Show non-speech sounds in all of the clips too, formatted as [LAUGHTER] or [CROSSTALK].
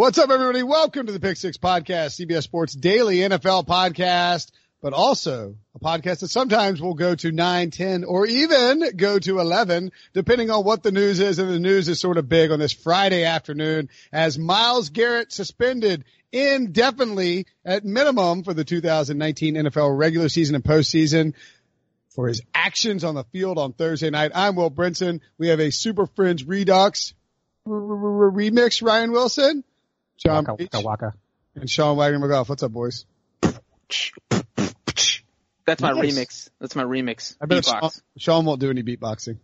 What's up, everybody? Welcome to the Pick Six Podcast, CBS Sports Daily NFL Podcast, but also a podcast that sometimes will go to 9, 10, or even go to 11, depending on what the news is. And the news is sort of big on this Friday afternoon as Myles Garrett suspended indefinitely at minimum for the 2019 NFL regular season and postseason for his actions on the field on Thursday night. I'm Will Brinson. We have a Super Friends Redux remix, Ryan Wilson. John Waka, waka, waka. and Sean Wagner McGough. What's up, boys? That's my Nice. remix. That's my remix. I bet Sean, Sean won't do any beatboxing.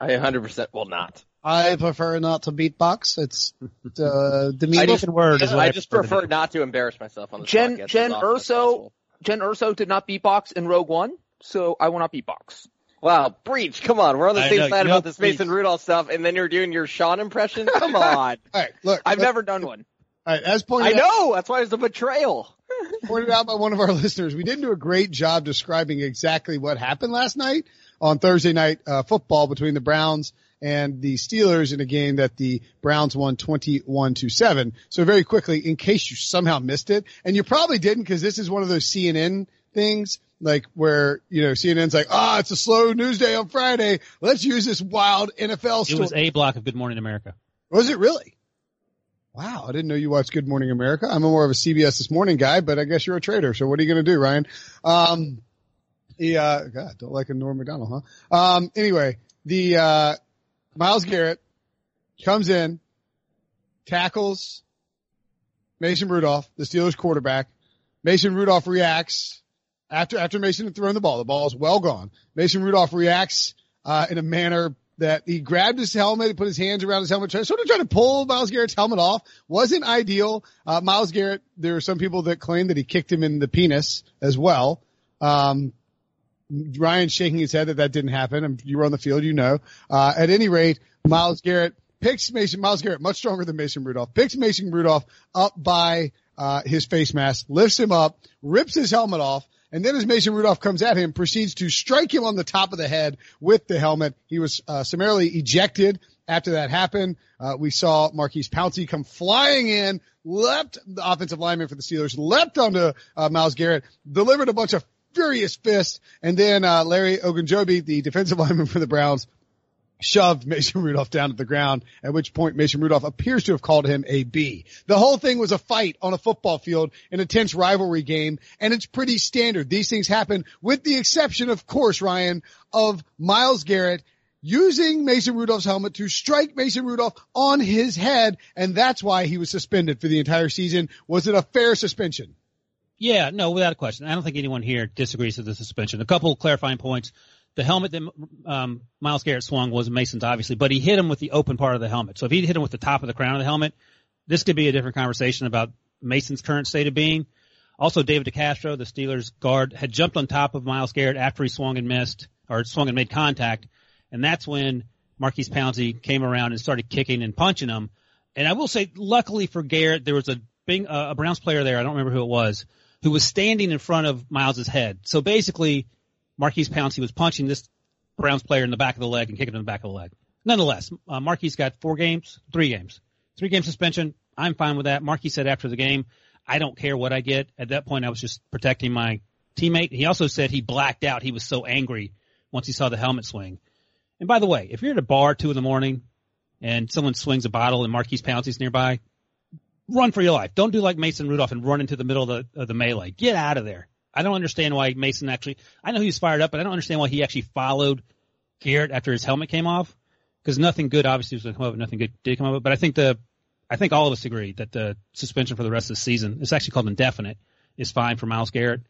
I 100% will not. I prefer not to beatbox. It's uh, the I just- word is what I I, just prefer. prefer not to embarrass myself on the Jen- podcast. Jen as often as Urso- Jyn Erso did not beatbox in Rogue One, so I will not beatbox. Wow, Breech! Come on, we're on the I same know, side about know, this Mason Rudolph stuff, and then you're doing your Sean impression. [LAUGHS] Come on, All right, look. I've look, never done one. All right, as pointed I out, know that's why it's a betrayal. [LAUGHS] pointed out by one of our listeners, we didn't do a great job describing exactly what happened last night on Thursday night uh, football between the Browns and the Steelers in a game that the Browns won 21 to 7. So very quickly, in case you somehow missed it, and you probably didn't because this is one of those CNN things like where, you know, CNN's like, ah, it's a slow news day on Friday. Let's use this wild NFL It was a block of Good Morning America. Was it really? Wow, I didn't know you watched Good Morning America. I'm more of a CBS This Morning guy, but I guess you're a trader. So what are you going to do, Ryan? Um, the uh, God, don't like a Norm Macdonald, huh? Um, anyway, the uh, Myles Garrett comes in, tackles Mason Rudolph, the Steelers quarterback. Mason Rudolph reacts after after Mason had thrown the ball. The ball is well gone. Mason Rudolph reacts uh, in a manner that he grabbed his helmet, put his hands around his helmet, sort of trying to pull Myles Garrett's helmet off. Wasn't ideal. Uh, Myles Garrett, there are some people that claim that he kicked him in the penis as well. Um, Ryan shaking his head that that didn't happen. And You were on the field, you know. Uh, at any rate, Myles Garrett picks Mason, Myles Garrett, much stronger than Mason Rudolph, picks Mason Rudolph up by, uh, his face mask, lifts him up, rips his helmet off, and then as Mason Rudolph comes at him, proceeds to strike him on the top of the head with the helmet. He was, uh, summarily ejected after that happened. Uh, we saw Maurkice Pouncey come flying in, leapt the offensive lineman for the Steelers, leapt onto, uh, Myles Garrett, delivered a bunch of furious fists, and then, uh, Larry Ogunjobi, the defensive [LAUGHS] lineman for the Browns, shoved [LAUGHS] Mason Rudolph down to the ground, at which point Mason Rudolph appears to have called him a B. The whole thing was a fight on a football field in a tense rivalry game, and it's pretty standard. These things happen with the exception, of course, Ryan, of Myles Garrett using Mason Rudolph's helmet to strike Mason Rudolph on his head, and that's why he was suspended for the entire season. Was it a fair suspension? Yeah, no, without a question. I don't think anyone here disagrees with the suspension. A couple clarifying points. The helmet that um, Myles Garrett swung was Mason's, obviously, but he hit him with the open part of the helmet. So if he hit him with the top of the crown of the helmet, this could be a different conversation about Mason's current state of being. Also, David DeCastro, the Steelers guard, had jumped on top of Myles Garrett after he swung and missed, or swung and made contact, and that's when Maurkice Pouncey came around and started kicking and punching him. And I will say, luckily for Garrett, there was a Bing, uh, a Browns player there, I don't remember who it was, who was standing in front of Myles's head. So basically, Maurkice Pouncey was punching this Browns player in the back of the leg and kicking him in the back of the leg. Nonetheless, uh, Maurkice got four games, three games, three game suspension. I'm fine with that. Maurkice said after the game, I don't care what I get. At that point, I was just protecting my teammate. He also said he blacked out. He was so angry once he saw the helmet swing. And by the way, if you're at a bar two in the morning and someone swings a bottle and Maurkice Pouncey's nearby, run for your life. Don't do like Mason Rudolph and run into the middle of the, of the melee. Get out of there. I don't understand why Mason actually, I know he was fired up, but I don't understand why he actually followed Garrett after his helmet came off. Cause nothing good obviously was going to come up, nothing good did come up. But I think the, I think all of us agree that the suspension for the rest of the season, it's actually called indefinite, is fine for Myles Garrett.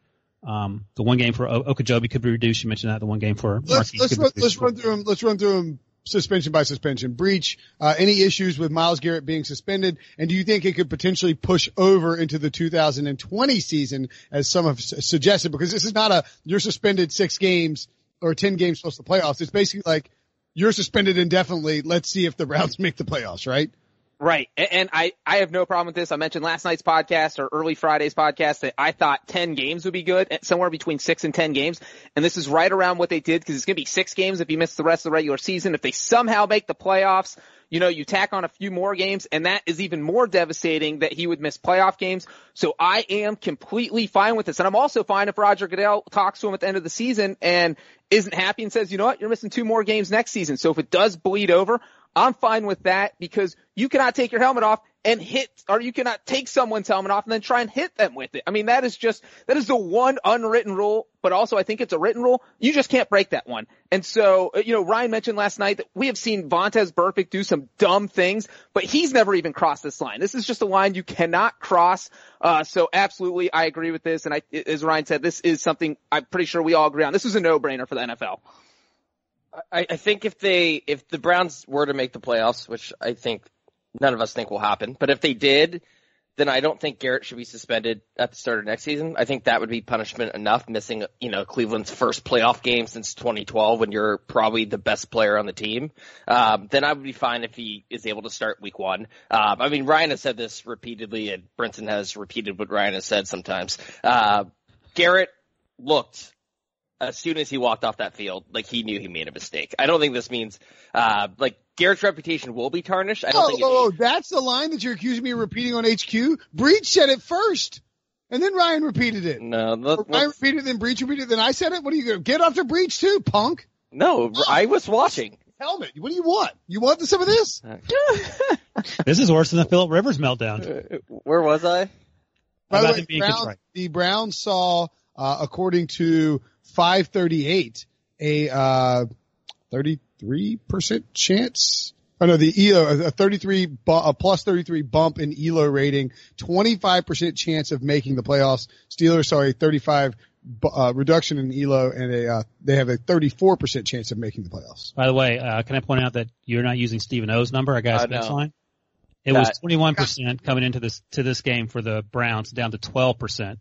Um, the one game for o- Okajobi could be reduced. You mentioned that the one game for Let's Maurkice let's could be run, let's run through them. Let's run through them suspension by suspension, Breech, uh, any issues with Myles Garrett being suspended, and do you think it could potentially push over into the 2020 season as some have suggested? Because this is not a you're suspended six games or 10 games plus the playoffs. It's basically like you're suspended indefinitely. Let's see if the Browns [LAUGHS] make the playoffs, right? Right. And I, I have no problem with this. I mentioned last night's podcast or early Friday's podcast that I thought 10 games would be good, eh, somewhere between six and 10 games. And this is right around what they did because it's going to be six games if you miss the rest of the regular season. If they somehow make the playoffs, you know, you tack on a few more games and that is even more devastating that he would miss playoff games. So I am completely fine with this. And I'm also fine if Roger Goodell talks to him at the end of the season and isn't happy and says, you know what, you're missing two more games next season. So if it does bleed over, I'm fine with that because you cannot take your helmet off and hit, or you cannot take someone's helmet off and then try and hit them with it. I mean, that is just, that is the one unwritten rule, but also I think it's a written rule. You just can't break that one. And so, uh, you know, Ryan mentioned last night that we have seen Vontaze Burfict do some dumb things, but he's never even crossed this line. This is just a line you cannot cross. Uh, so absolutely, I agree with this. And I, as Ryan said, this is something I'm pretty sure we all agree on. This is a no-brainer for the NFL. I, I think if they if the Browns were to make the playoffs, which I think none of us think will happen, but if they did, then I don't think Garrett should be suspended at the start of next season. I think that would be punishment enough, missing you know Cleveland's first playoff game since 2012 when you're probably the best player on the team. Um, then I would be fine if he is able to start week one. Um, I mean Ryan has said this repeatedly, and Brinson has repeated what Ryan has said sometimes. Uh, Garrett looked as soon as he walked off that field, like he knew he made a mistake. I don't think this means uh like Garrett's reputation will be tarnished. I don't Oh, think oh, oh, that's the line that you're accusing me of repeating on HQ. Breech said it first, and then Ryan repeated it. no, let, Or Ryan repeated it, then Breech repeated it, then I said it. What are you going to get off the Breach too, punk? no, I was watching. Helmet. What do you want? You want some of this? [LAUGHS] This is worse than the Philip Rivers meltdown. Uh, Where was I? By the About way, him Browns- the Browns saw, uh, according to 538, a uh, 33% chance. Oh no, the ELO, a 33, bu- a plus 33 bump in ELO rating, 25% chance of making the playoffs. Steelers saw a 35 bu- uh, reduction in ELO and a, uh, they have a 34% chance of making the playoffs. By the way, uh, can I point out that you're not using Stephen Oh's number, our guy's I bench know. line? It was 21% coming into this, to this game for the Browns down to 12%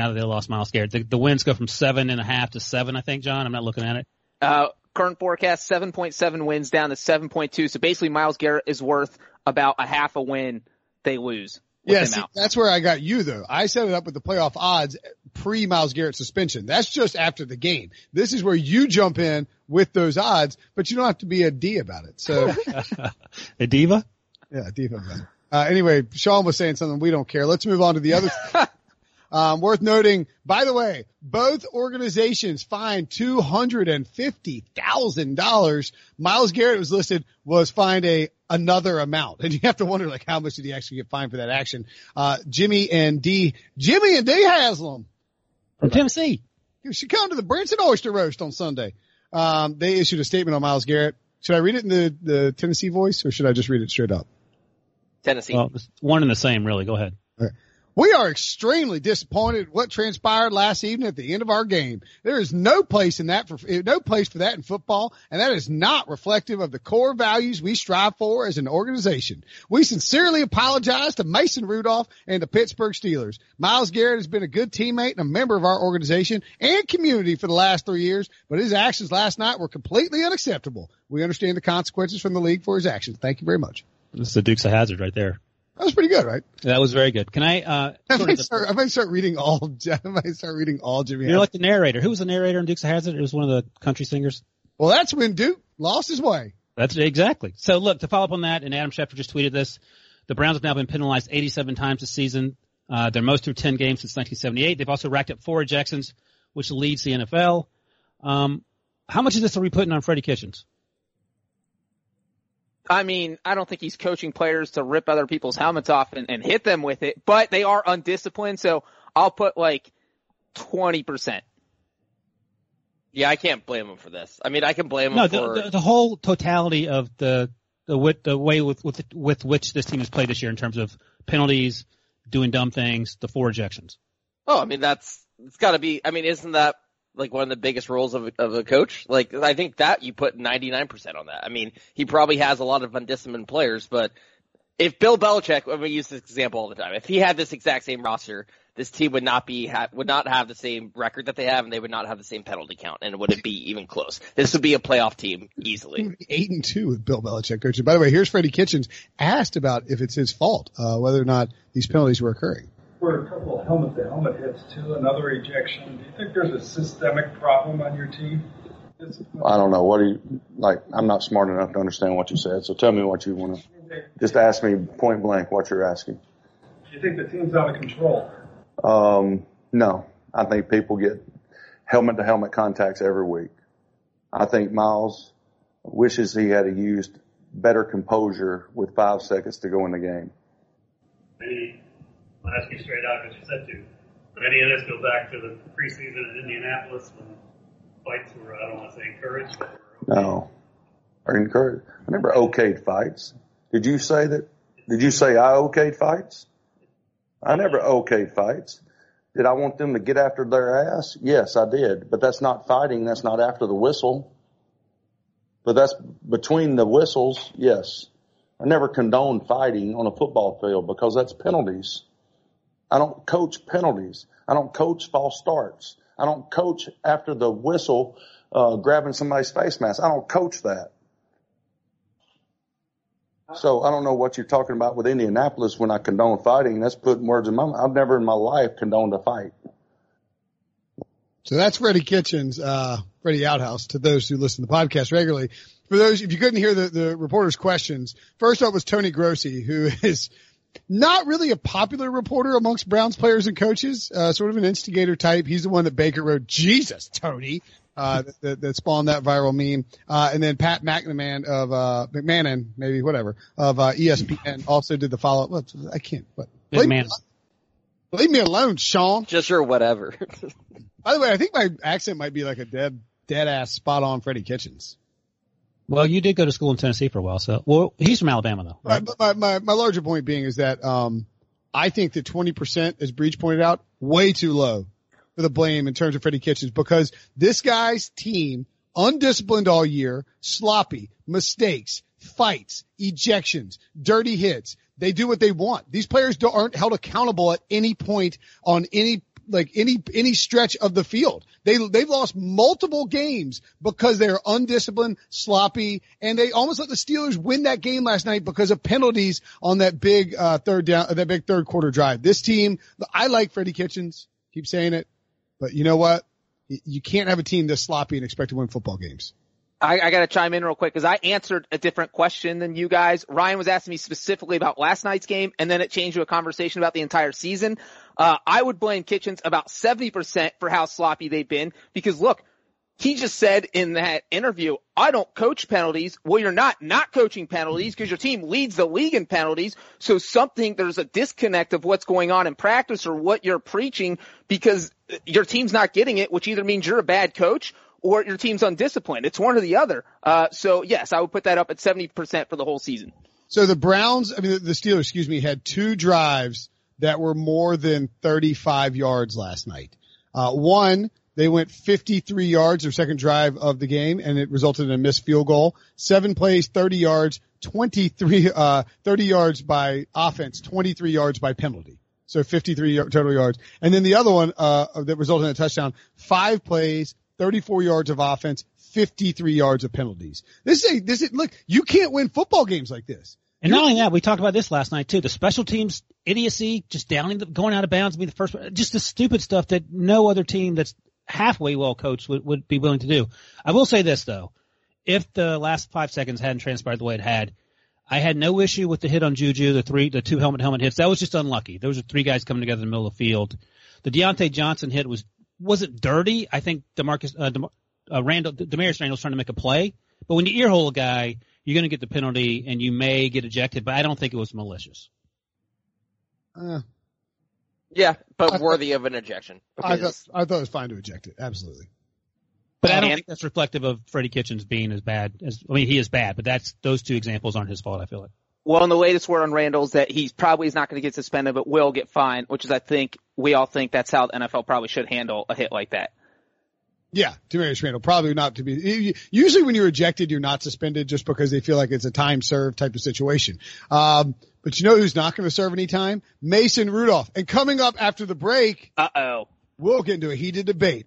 now that they lost Myles Garrett. The, the wins go from seven and a half to seven, I think, John. I'm not looking at it. Uh, current forecast, 7.7 wins down to 7.2. So basically Myles Garrett is worth about a half a win they lose. with Yeah, see, that's where I got you though. I set it up with the playoff odds pre Myles Garrett suspension. That's just after the game. This is where you jump in with those odds, but you don't have to be a D about it. So [LAUGHS] A diva? yeah, D about it. Uh, anyway, Sean was saying something we don't care. Let's move on to the other. [LAUGHS] Um, worth noting, by the way, both organizations fined two hundred and fifty thousand dollars. Myles Garrett was listed was fined a another amount, and you have to wonder like how much did he actually get fined for that action? Uh, Jimmy and D, Jimmy and D Haslam, From Tennessee. you should come to the Branson Oyster Roast on Sunday. Um, they issued a statement on Myles Garrett. Should I read it in the the Tennessee voice, or should I just read it straight up? Tennessee. Well, it's one and the same, really. Go ahead. We are extremely disappointed what transpired last evening at the end of our game. There is no place in that for no place for that in football, and that is not reflective of the core values we strive for as an organization. We sincerely apologize to Mason Rudolph and the Pittsburgh Steelers. Myles Garrett has been a good teammate and a member of our organization and community for the last three years, but his actions last night were completely unacceptable. We understand the consequences from the league for his actions. Thank you very much. This is the Dukes of Hazzard right there. That was pretty good, right? That was very good. Can I, uh, I might the- start, I might start reading all. [LAUGHS] I might start reading all Jimmy. you're like the narrator. Who was the narrator in Dukes of Hazzard? It was one of the country singers. Well, that's when Duke lost his way. That's exactly. So look, to follow up on that, and Adam Schefter just tweeted this, the Browns have now been penalized 87 times this season. Uh, their most through 10 games since 1978. They've also racked up four ejections, which leads the NFL. Um, how much of this are we putting on Freddie Kitchens? I mean, I don't think he's coaching players to rip other people's helmets off and, and hit them with it, but they are undisciplined. So I'll put like 20%. yeah, I can't blame him for this. I mean, I can blame him No, for the, the, the whole totality of the the, wit, the way with, with with which this team has played this year in terms of penalties, doing dumb things, the four ejections. Oh, I mean that's it's got to be. I mean, isn't that like one of the biggest roles of of a coach. Like I think that you put 99% on that. I mean, he probably has a lot of undisciplined players, but if Bill Belichick, I'm use this example all the time. If he had this exact same roster, this team would not be ha- would not have the same record that they have, and they would not have the same penalty count, and would it be even close. This would be a playoff team easily. Eight and two with Bill Belichick coaching. By the way, here's Freddie Kitchens asked about if it's his fault, uh, whether or not these penalties were occurring. Were a couple of helmet to helmet hits too, another ejection. Do you think there's a systemic problem on your team? I don't know. What do you like? I'm not smart enough to understand what you said. So tell me what you want to. Just ask me point blank what you're asking. Do you think the team's out of control? Um, no, I think people get helmet to helmet contacts every week. I think Myles wishes he had used better composure with five seconds to go in the game. I'll ask you straight out because you said to. But any of this go back to the preseason in Indianapolis when fights were, I don't want to say encouraged, but were okay. No, or encouraged. I never okayed fights. Did you say that? Did you say I okayed fights? I never okayed fights. Did I want them to get after their ass? Yes, I did. But that's not fighting. That's not after the whistle. But that's between the whistles. Yes. I never condoned fighting on a football field because that's penalties. I don't coach penalties. I don't coach false starts. I don't coach after the whistle, uh, grabbing somebody's face mask. I don't coach that. So I don't know what you're talking about with Indianapolis when I condone fighting. That's putting words in my mouth. I've never in my life condoned a fight. So that's Freddie Kitchens, uh, Freddie Outhouse to those who listen to the podcast regularly. For those, if you couldn't hear the, the reporter's questions, first up was Tony Grossi, who [LAUGHS] is not really a popular reporter amongst Browns players and coaches, uh, sort of an instigator type. He's the one that Baker wrote, Jesus, Tony, uh, [LAUGHS] that, that spawned that viral meme. Uh, and then Pat McMahon of, uh, McMahon, maybe whatever, of, uh, ESPN also did the follow up. I can't, what? Leave me, leave me alone, Sean. Just your whatever. By the way, I think my accent might be like a dead, dead ass spot on Freddie Kitchens. Well, you did go to school in Tennessee for a while, so well, he's from Alabama though. Right? My, my, my larger point being is that um, I think that 20%, as Breech pointed out, way too low for the blame in terms of Freddie Kitchens because this guy's team, undisciplined all year, sloppy, mistakes, fights, ejections, dirty hits. They do what they want. These players do aren't held accountable at any point on any like any any stretch of the field. They they've lost multiple games because they're undisciplined, sloppy, and they almost let the Steelers win that game last night because of penalties on that big uh, third down, that big third quarter drive. This team, I like Freddie Kitchens. Keep saying it, but you know what? You can't have a team this sloppy and expect to win football games. I, I got to chime in real quick because I answered a different question than you guys. Ryan was asking me specifically about last night's game, and then it changed to a conversation about the entire season. Uh, I would blame Kitchens about 70% for how sloppy they've been because look, he just said in that interview, I don't coach penalties. Well, you're not not coaching penalties because your team leads the league in penalties. So something, there's a disconnect of what's going on in practice or what you're preaching because your team's not getting it, which either means you're a bad coach or your team's undisciplined. It's one or the other. Uh, so yes, I would put that up at 70% for the whole season. So the Browns, I mean, the Steelers, excuse me, had two drives that were more than 35 yards last night. Uh, one, they went 53 yards their second drive of the game and it resulted in a missed field goal. Seven plays, 30 yards, 23, uh, 30 yards by offense, 23 yards by penalty. So 53 total yards. And then the other one, uh, that resulted in a touchdown, five plays, 34 yards of offense, 53 yards of penalties. This is a, this is, look, you can't win football games like this. And not only that, we talked about this last night too. The special teams idiocy, just downing, the, going out of bounds, be the first, just the stupid stuff that no other team that's halfway well coached would, would be willing to do. I will say this though. If the last five seconds hadn't transpired the way it had, I had no issue with the hit on Juju, the three, the two helmet helmet hits. That was just unlucky. Those were three guys coming together in the middle of the field. The Diontae Johnson hit was wasn't dirty. I think Demarcus, uh, Dem- uh, Randall, Damarious Randall's trying to make a play, but when you earhole a guy, you're going to get the penalty and you may get ejected, but I don't think it was malicious. Uh, yeah, but I worthy of an ejection. I thought, I thought it was fine to eject it. Absolutely. But I don't think that's reflective of Freddie Kitchens being as bad as, I mean, he is bad, but that's, those two examples aren't his fault, I feel like. Well, and the latest word on Randall is that he's probably is not going to get suspended, but will get fined, which is, I think, we all think that's how the NFL probably should handle a hit like that. Yeah, Damarious Randall probably not to be. Usually, when you're ejected, you're not suspended just because they feel like it's a time served type of situation. Um, but you know who's not going to serve any time? Mason Rudolph. And coming up after the break, uh oh, we'll get into a heated debate.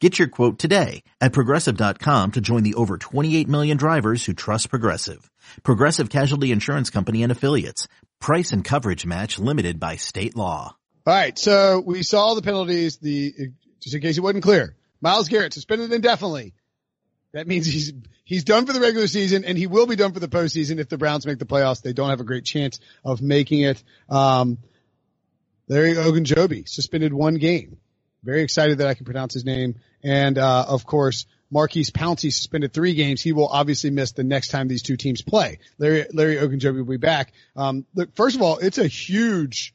Get your quote today at progressive.com to join the over 28 million drivers who trust Progressive. Progressive Casualty Insurance Company and Affiliates. Price and coverage match limited by state law. All right. So we saw the penalties. The, just in case it wasn't clear, Myles Garrett suspended indefinitely. That means he's, he's done for the regular season and he will be done for the postseason if the Browns make the playoffs. They don't have a great chance of making it. Um, Larry Ogunjobi suspended one game. Very excited that I can pronounce his name. And, uh, of course, Maurkice Pouncey suspended three games. He will obviously miss the next time these two teams play. Larry, Larry Ogunjobi will be back. Um, look, first of all, it's a huge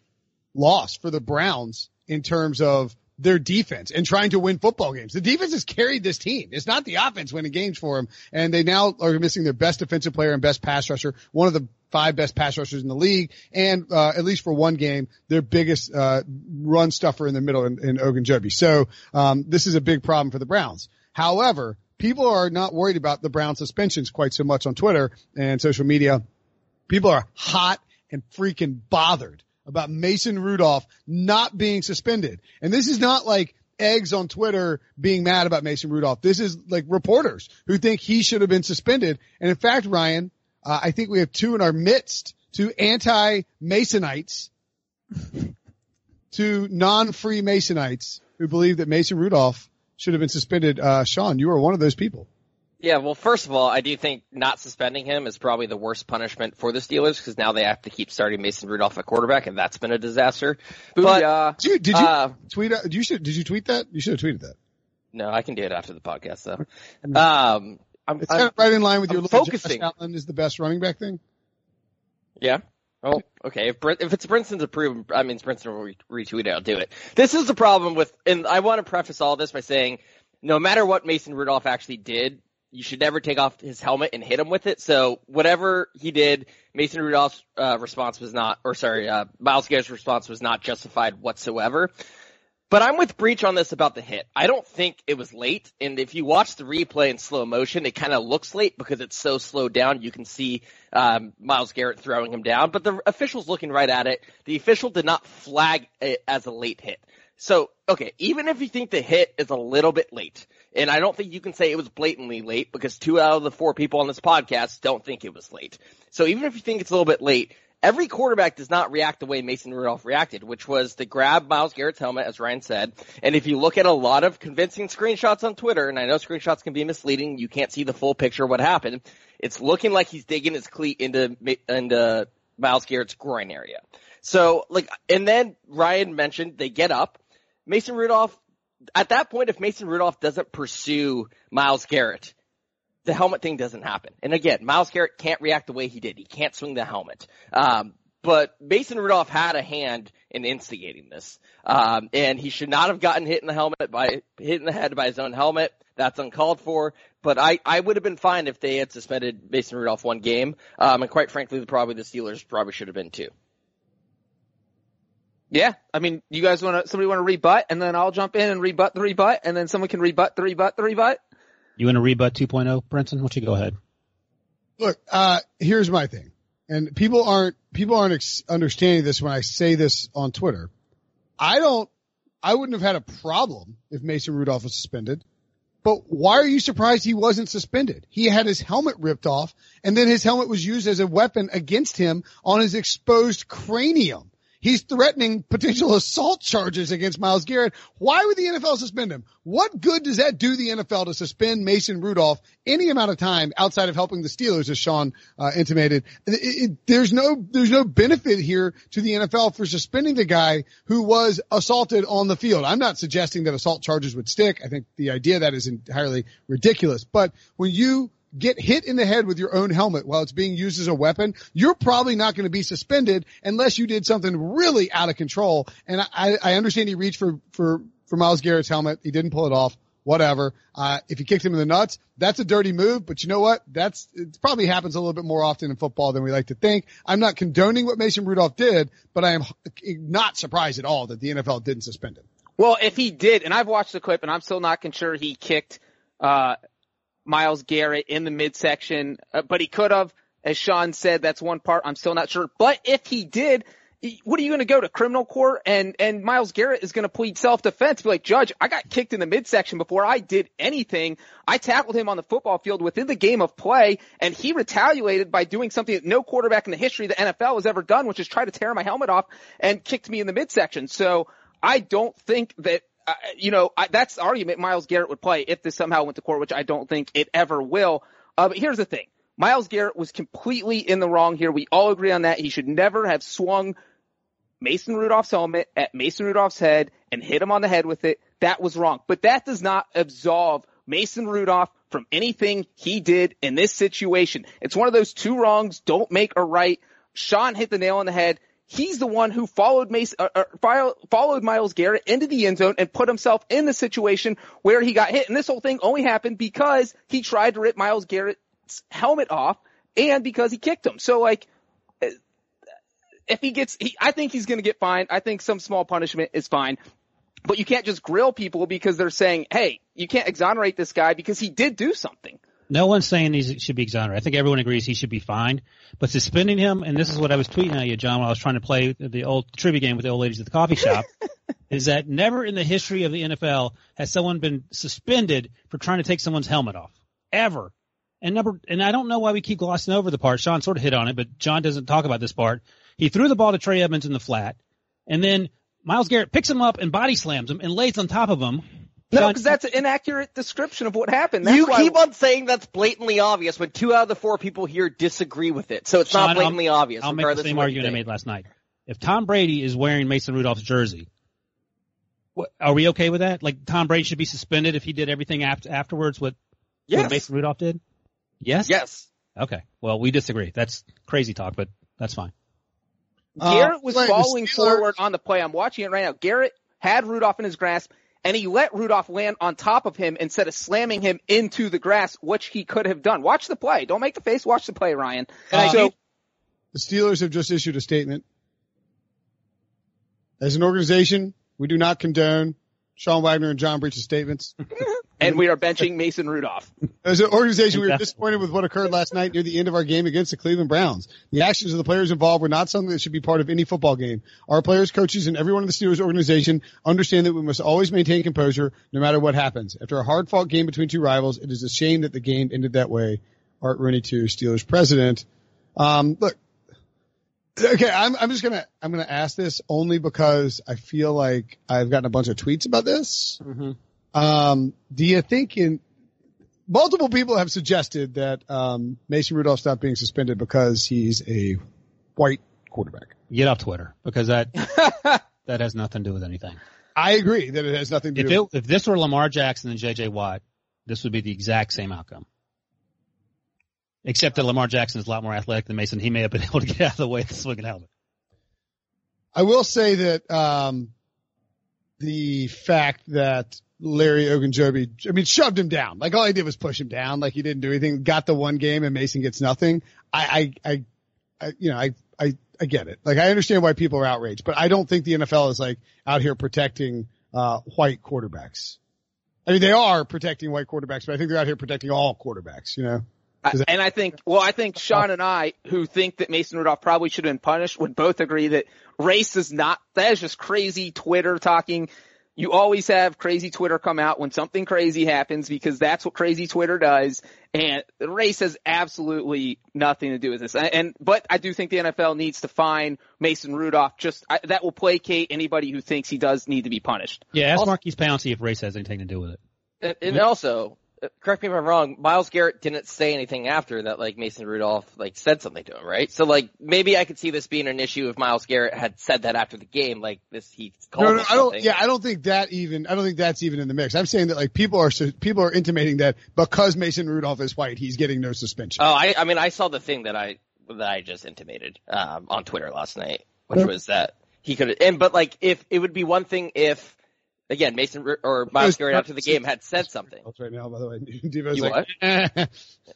loss for the Browns in terms of their defense and trying to win football games. The defense has carried this team. It's not the offense winning games for them. And they now are missing their best defensive player and best pass rusher, one of the five best pass rushers in the league, and uh, at least for one game, their biggest uh, run stuffer in the middle in, in Ogunjobi. So um, this is a big problem for the Browns. However, people are not worried about the Brown suspensions quite so much on Twitter and social media. People are hot and freaking bothered about Mason Rudolph not being suspended. And this is not like eggs on Twitter being mad about Mason Rudolph. This is like reporters who think he should have been suspended. And in fact, Ryan, uh, I think we have two in our midst, two anti-Masonites, two non-free Masonites who believe that Mason Rudolph should have been suspended. Uh, Sean, you are one of those people. Yeah, well, first of all, I do think not suspending him is probably the worst punishment for the Steelers because now they have to keep starting Mason Rudolph at quarterback, and that's been a disaster. But uh, did you, did you uh, tweet? Did you should did you tweet that? You should have tweeted that. No, I can do it after the podcast though. [LAUGHS] Um, I'm, it's I'm, kind of right in line with I'm your focusing. Josh Allen is the best running back thing. Yeah. Oh, okay. If Brent, if it's Brinson's approved, I mean, Brinson will retweet it. I'll do it. This is the problem with, and I want to preface all this by saying, no matter what Mason Rudolph actually did, you should never take off his helmet and hit him with it. So whatever he did, Mason Rudolph's uh, response was not, or sorry, uh, Myles Garrett's response was not justified whatsoever. But I'm with Breech on this about the hit. I don't think it was late. And if you watch the replay in slow motion, it kind of looks late because it's so slowed down. You can see um, Myles Garrett throwing him down. But the official's looking right at it. The official did not flag it as a late hit. So, okay, even if you think the hit is a little bit late, and I don't think you can say it was blatantly late because two out of the four people on this podcast don't think it was late. So even if you think it's a little bit late, every quarterback does not react the way Mason Rudolph reacted, which was to grab Myles Garrett's helmet, as Ryan said. And if you look at a lot of convincing screenshots on Twitter, and I know screenshots can be misleading, you can't see the full picture of what happened. It's looking like he's digging his cleat into into Myles Garrett's groin area. So like, and then Ryan mentioned they get up. Mason Rudolph, at that point, if Mason Rudolph doesn't pursue Myles Garrett, the helmet thing doesn't happen. And again, Myles Garrett can't react the way he did. He can't swing the helmet. Um, but Mason Rudolph had a hand in instigating this, um, and he should not have gotten hit in the helmet by hit in the head by his own helmet. That's uncalled for. But I, I would have been fine if they had suspended Mason Rudolph one game. Um, and quite frankly, probably the Steelers probably should have been too. Yeah, I mean, you guys want to somebody want to rebut, and then I'll jump in and rebut the rebut, and then someone can rebut the rebut the rebut. You want to rebut 2.0, Brinson? Why don't you go ahead? Look, uh, here's my thing, and people aren't people aren't ex- understanding this when I say this on Twitter. I don't. I wouldn't have had a problem if Mason Rudolph was suspended. But why are you surprised he wasn't suspended? He had his helmet ripped off and then his helmet was used as a weapon against him on his exposed cranium. He's threatening potential assault charges against Myles Garrett. Why would the NFL suspend him? What good does that do the NFL to suspend Mason Rudolph any amount of time outside of helping the Steelers, as Sean uh, intimated? It, it, there's no there's no benefit here to the NFL for suspending the guy who was assaulted on the field. I'm not suggesting that assault charges would stick. I think the idea that is entirely ridiculous. But when you get hit in the head with your own helmet while it's being used as a weapon, you're probably not going to be suspended unless you did something really out of control. And I, I understand he reached for, for, for Myles Garrett's helmet. He didn't pull it off. Whatever. Uh, if he kicked him in the nuts, that's a dirty move, but you know what? That's, it probably happens a little bit more often in football than we like to think. I'm not condoning what Mason Rudolph did, but I am not surprised at all that the NFL didn't suspend him. Well, if he did, and I've watched the clip and I'm still not sure he kicked, uh, Myles Garrett in the midsection, uh, but he could have. As Sean said, that's one part. I'm still not sure. But if he did, what are you going to go to criminal court and and Myles Garrett is going to plead self defense? Be like, Judge, I got kicked in the midsection before I did anything. I tackled him on the football field within the game of play, and he retaliated by doing something that no quarterback in the history of the NFL has ever done, which is try to tear my helmet off and kicked me in the midsection. So I don't think that you know, I, that's the argument Myles Garrett would play if this somehow went to court, which I don't think it ever will. Uh, but here's the thing. Myles Garrett was completely in the wrong here. We all agree on that. He should never have swung Mason Rudolph's helmet at Mason Rudolph's head and hit him on the head with it. That was wrong. But that does not absolve Mason Rudolph from anything he did in this situation. It's one of those two wrongs don't make a right. Sean hit the nail on the head he's the one who followed Mace, uh, uh, followed Myles Garrett into the end zone and put himself in the situation where he got hit. And this whole thing only happened because he tried to rip Myles Garrett's helmet off and because he kicked him. So like, if he gets, he, I think he's going to get fined. I think some small punishment is fine. But you can't just grill people because they're saying, hey, you can't exonerate this guy because he did do something. No one's saying he should be exonerated. I think everyone agrees he should be fined. But suspending him, and this is what I was tweeting at you, John, when I was trying to play the old trivia game with the old ladies at the coffee shop, [LAUGHS] is that never in the history of the NFL has someone been suspended for trying to take someone's helmet off. Ever. And number, and I don't know why we keep glossing over the part. Sean sort of hit on it, but John doesn't talk about this part. He threw the ball to Trey Edmunds in the flat, and then Myles Garrett picks him up and body slams him and lays on top of him no, because that's an inaccurate description of what happened. That's you keep on saying that's blatantly obvious but two out of the four people here disagree with it. So it's Sean, not blatantly I'll, obvious. I'll make the same argument I made last night. If Tom Brady is wearing Mason Rudolph's jersey, what, are we okay with that? Like Tom Brady should be suspended if he did everything after, afterwards what, yes. what Mason Rudolph did? Yes? Yes. Okay. Well, we disagree. That's crazy talk, but that's fine. Garrett uh, was following forward on the play. I'm watching it right now. Garrett had Rudolph in his grasp and he let Rudolph land on top of him instead of slamming him into the grass, which he could have done. Watch the play. Don't make the face. Watch the play, Ryan. Uh, so, the Steelers have just issued a statement. As an organization, we do not condone Sean Wagner and John Breech's statements. [LAUGHS] and we are benching Mason Rudolph. As an organization, we were disappointed with what occurred last night near the end of our game against the Cleveland Browns. The actions of the players involved were not something that should be part of any football game. Our players, coaches, and everyone in the Steelers organization understand that we must always maintain composure no matter what happens. After a hard fought game between two rivals, it is a shame that the game ended that way. Art Rooney, II, Steelers president. Um, look, okay, I'm, I'm just gonna, I'm gonna ask this only because I feel like I've gotten a bunch of tweets about this. Mm-hmm. Um, do you think in, multiple people have suggested that, um, Mason Rudolph stop being suspended because he's a white quarterback? Get off Twitter because that, [LAUGHS] that has nothing to do with anything. I agree that it has nothing to if do. It, if this were Lamar Jackson and J.J. Watt, this would be the exact same outcome. Except that Lamar Jackson is a lot more athletic than Mason. He may have been [LAUGHS] able to get out of the way of the swinging helmet. I will say that um, the fact that Larry Ogunjobi, I mean, shoved him down. Like all he did was push him down. Like he didn't do anything. Got the one game, and Mason gets nothing. I, I, I, I you know, I, I, I get it. Like I understand why people are outraged, but I don't think the NFL is like out here protecting uh, white quarterbacks. I mean, they are protecting white quarterbacks, but I think they're out here protecting all quarterbacks. You know. I, and I think, well, I think Sean and I, who think that Mason Rudolph probably should have been punished, would both agree that race is not, that is just crazy Twitter talking. You always have crazy Twitter come out when something crazy happens because that's what crazy Twitter does. And race has absolutely nothing to do with this. And, but I do think the NFL needs to fine Mason Rudolph. Just, I, that will placate anybody who thinks he does need to be punished. Yeah, ask also, Maurkice Pouncey if race has anything to do with it. And, and also, correct me if I'm wrong, Myles Garrett didn't say anything after that like Mason Rudolph like said something to him, right? So like maybe I could see this being an issue if Myles Garrett had said that after the game, like this he called. No, no, I don't. Yeah, I don't think that even. I don't think that's even in the mix. I'm saying that like people are people are intimating that because Mason Rudolph is white, he's getting no suspension. Oh, I I mean I saw the thing that I that I just intimated um, on Twitter last night, which was that he could and but like if it would be one thing if again, Mason or Myles Garrett after the game had said something. Right now, by the way, [LAUGHS] Devo's you like, what? Eh.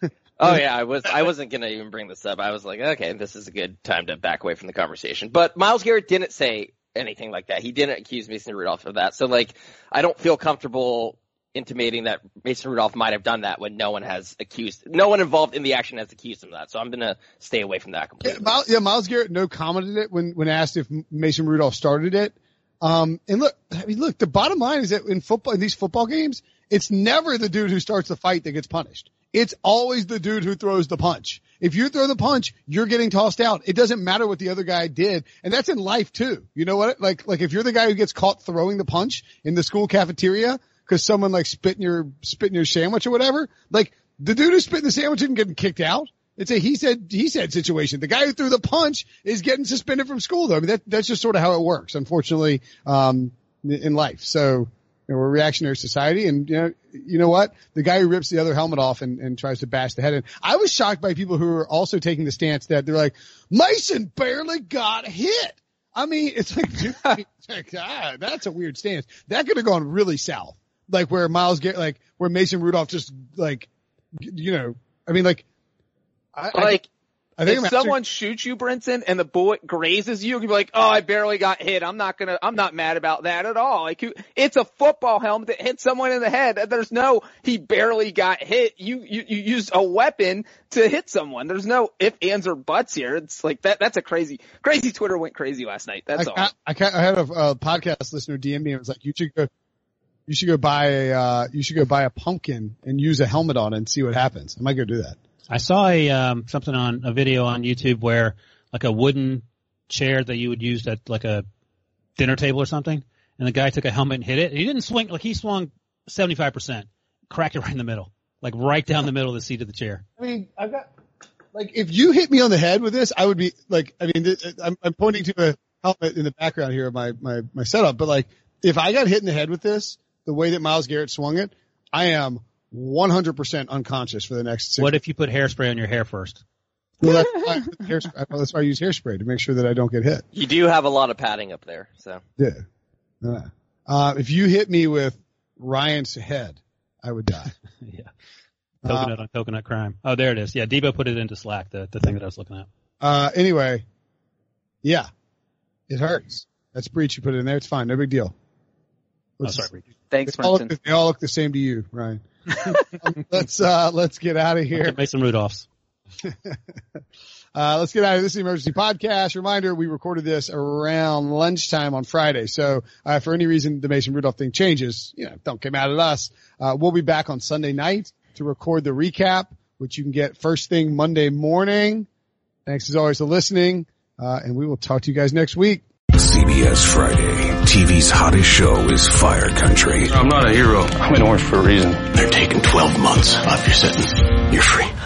[LAUGHS] oh yeah, I was I wasn't gonna even bring this up. I was like, okay, this is a good time to back away from the conversation. But Myles Garrett didn't say anything like that. He didn't accuse Mason Rudolph of that. So like, I don't feel comfortable intimating that Mason Rudolph might have done that when no one has accused, no one involved in the action has accused him of that. So I'm gonna stay away from that completely. Yeah, Myles, yeah, Myles Garrett no commented it when when asked if Mason Rudolph started it. Um, and look, I mean, look, the bottom line is that in football, in these football games, it's never the dude who starts the fight that gets punished. It's always the dude who throws the punch. If you throw the punch, you're getting tossed out. It doesn't matter what the other guy did. And that's in life too. You know what? Like, like if you're the guy who gets caught throwing the punch in the school cafeteria because someone like spit in your, spit in your sandwich or whatever, like the dude who spit in the sandwich isn't getting kicked out. It's a he said he said situation. The guy who threw the punch is getting suspended from school though. I mean that that's just sort of how it works, unfortunately, um, in life. So you know, we're a reactionary society and you know you know what? The guy who rips the other helmet off and, and tries to bash the head in. I was shocked by people who are also taking the stance that they're like, Mason barely got hit. I mean, it's like, [LAUGHS] dude, ah, that's a weird stance. That could have gone really south. Like where Myles get like where Mason Rudolph just like you know, I mean like I, like, I, I think if someone shoots you, Brinson, and the bullet grazes you, you can be like, "Oh, I barely got hit. I'm not gonna. I'm not mad about that at all." Like, it's a football helmet that hit someone in the head. There's no he barely got hit. You you you used a weapon to hit someone. There's no if, ands, or buts here. It's like that. That's a crazy, crazy. Twitter went crazy last night. That's I, all. I, I, I had a, a podcast listener DM me and was like, "You should go." You should go buy a, uh, you should go buy a pumpkin and use a helmet on it and see what happens. I might go do that. I saw a um, something on a video on YouTube where like a wooden chair that you would use at like a dinner table or something, and the guy took a helmet and hit it. He didn't swing like he swung seventy five percent, cracked it right in the middle, like right down the middle of the seat of the chair. I mean, I've got like if you hit me on the head with this, I would be like, I mean, I'm, I'm pointing to a helmet in the background here of my my my setup, but like if I got hit in the head with this, the way that Myles Garrett swung it, I am 100% unconscious for the next six What if you put hairspray on your hair first? Well, that's why, [LAUGHS] that's why I use hairspray to make sure that I don't get hit. You do have a lot of padding up there, so. Yeah. Uh, uh, if you hit me with Ryan's head, I would die. [LAUGHS] yeah. Coconut uh, on coconut crime. Oh, there it is. Yeah, Debo put it into Slack, the, the thing that I was looking at. Uh, anyway, yeah, it hurts. That's Breech you put it in there. It's fine. No big deal. oh, sorry, Breech. Thanks, they all, look, they all look the same to you, Ryan. [LAUGHS] let's uh, let's get out of here. Mason Rudolphs. [LAUGHS] uh, let's get out of this emergency podcast. Reminder: we recorded this around lunchtime on Friday, so uh, for any reason the Mason Rudolph thing changes, you know, don't get mad at us. Uh, we'll be back on Sunday night to record the recap, which you can get first thing Monday morning. Thanks as always for listening, uh, and we will talk to you guys next week. CBS Friday. TV's hottest show is Fire Country. I'm not a hero. I'm in orange for a reason. They're taking 12 months off your sentence. You're free.